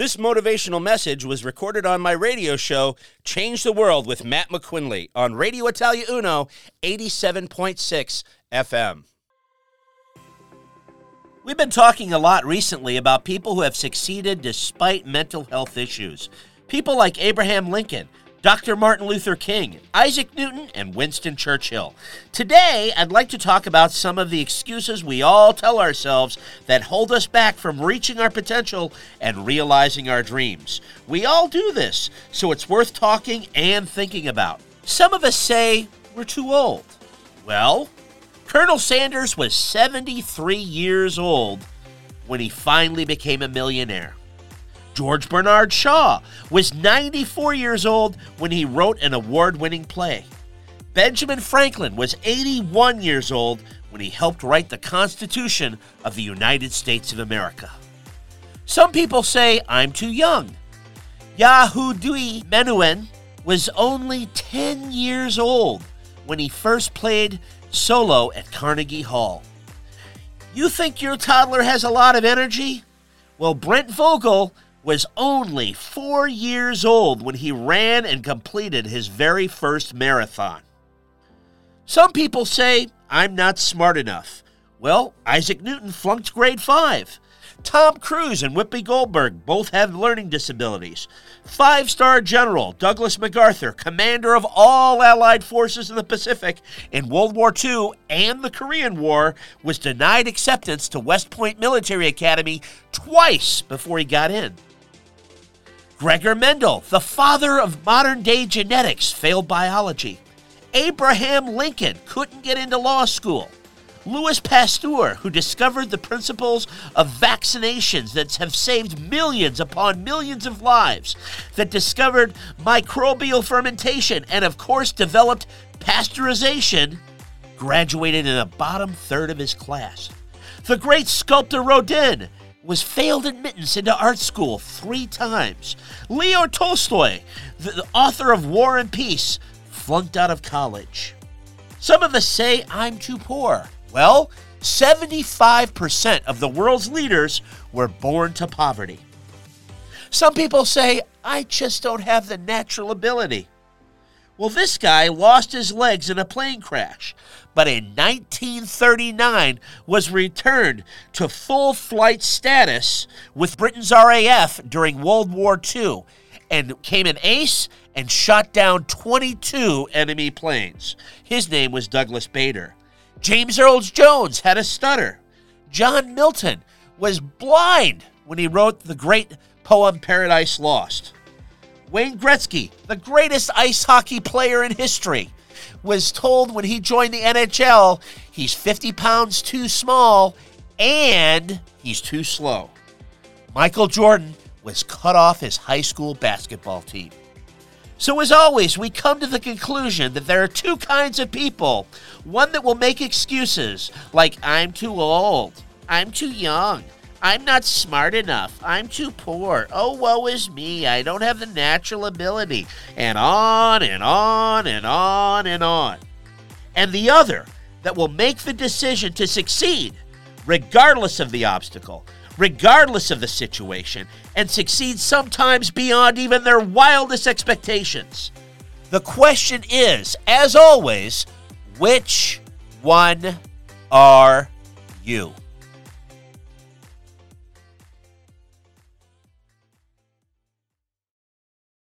This motivational message was recorded on my radio show, Change the World with Matt McQuinley, on Radio Italia Uno, 87.6 FM. We've been talking a lot recently about people who have succeeded despite mental health issues. People like Abraham Lincoln, Dr. Martin Luther King, Isaac Newton, and Winston Churchill. Today, I'd like to talk about some of the excuses we all tell ourselves that hold us back from reaching our potential and realizing our dreams. We all do this, so it's worth talking and thinking about. Some of us say we're too old. Well, Colonel Sanders was 73 years old when he finally became a millionaire. George Bernard Shaw was 94 years old when he wrote an award winning play. Benjamin Franklin was 81 years old when he helped write the Constitution of the United States of America. Some people say I'm too young. Yehudi Menuhin was only 10 years old when he first played solo at Carnegie Hall. You think your toddler has a lot of energy? Well, Brent Vogel was only four years old when he ran and completed his very first marathon. Some people say, I'm not smart enough. Well, Isaac Newton flunked grade 5. Tom Cruise and Whoopi Goldberg both have learning disabilities. Five star General Douglas MacArthur, commander of all Allied forces in the Pacific in World War II and the Korean War, was denied acceptance to West Point Military Academy twice before he got in. Gregor Mendel, the father of modern day genetics, failed biology. Abraham Lincoln couldn't get into law school. Louis Pasteur, who discovered the principles of vaccinations that have saved millions upon millions of lives, that discovered microbial fermentation, and of course developed pasteurization, graduated in the bottom third of his class. The great sculptor Rodin, was failed admittance into art school three times. Leo Tolstoy, the author of War and Peace, flunked out of college. Some of us say I'm too poor. Well, 75% of the world's leaders were born to poverty. Some people say I just don't have the natural ability. Well, this guy lost his legs in a plane crash, but in 1939 was returned to full flight status with Britain's RAF during World War II and came an ace and shot down 22 enemy planes. His name was Douglas Bader. James Earl Jones had a stutter. John Milton was blind when he wrote the great poem Paradise Lost. Wayne Gretzky, the greatest ice hockey player in history, was told when he joined the NHL he's 50 pounds too small and he's too slow. Michael Jordan was cut off his high school basketball team. So, as always, we come to the conclusion that there are two kinds of people one that will make excuses, like, I'm too old, I'm too young, I'm not smart enough. I'm too poor. Oh, woe is me. I don't have the natural ability. And on and on and on and on. And the other that will make the decision to succeed, regardless of the obstacle, regardless of the situation, and succeed sometimes beyond even their wildest expectations. The question is, as always, which one are you?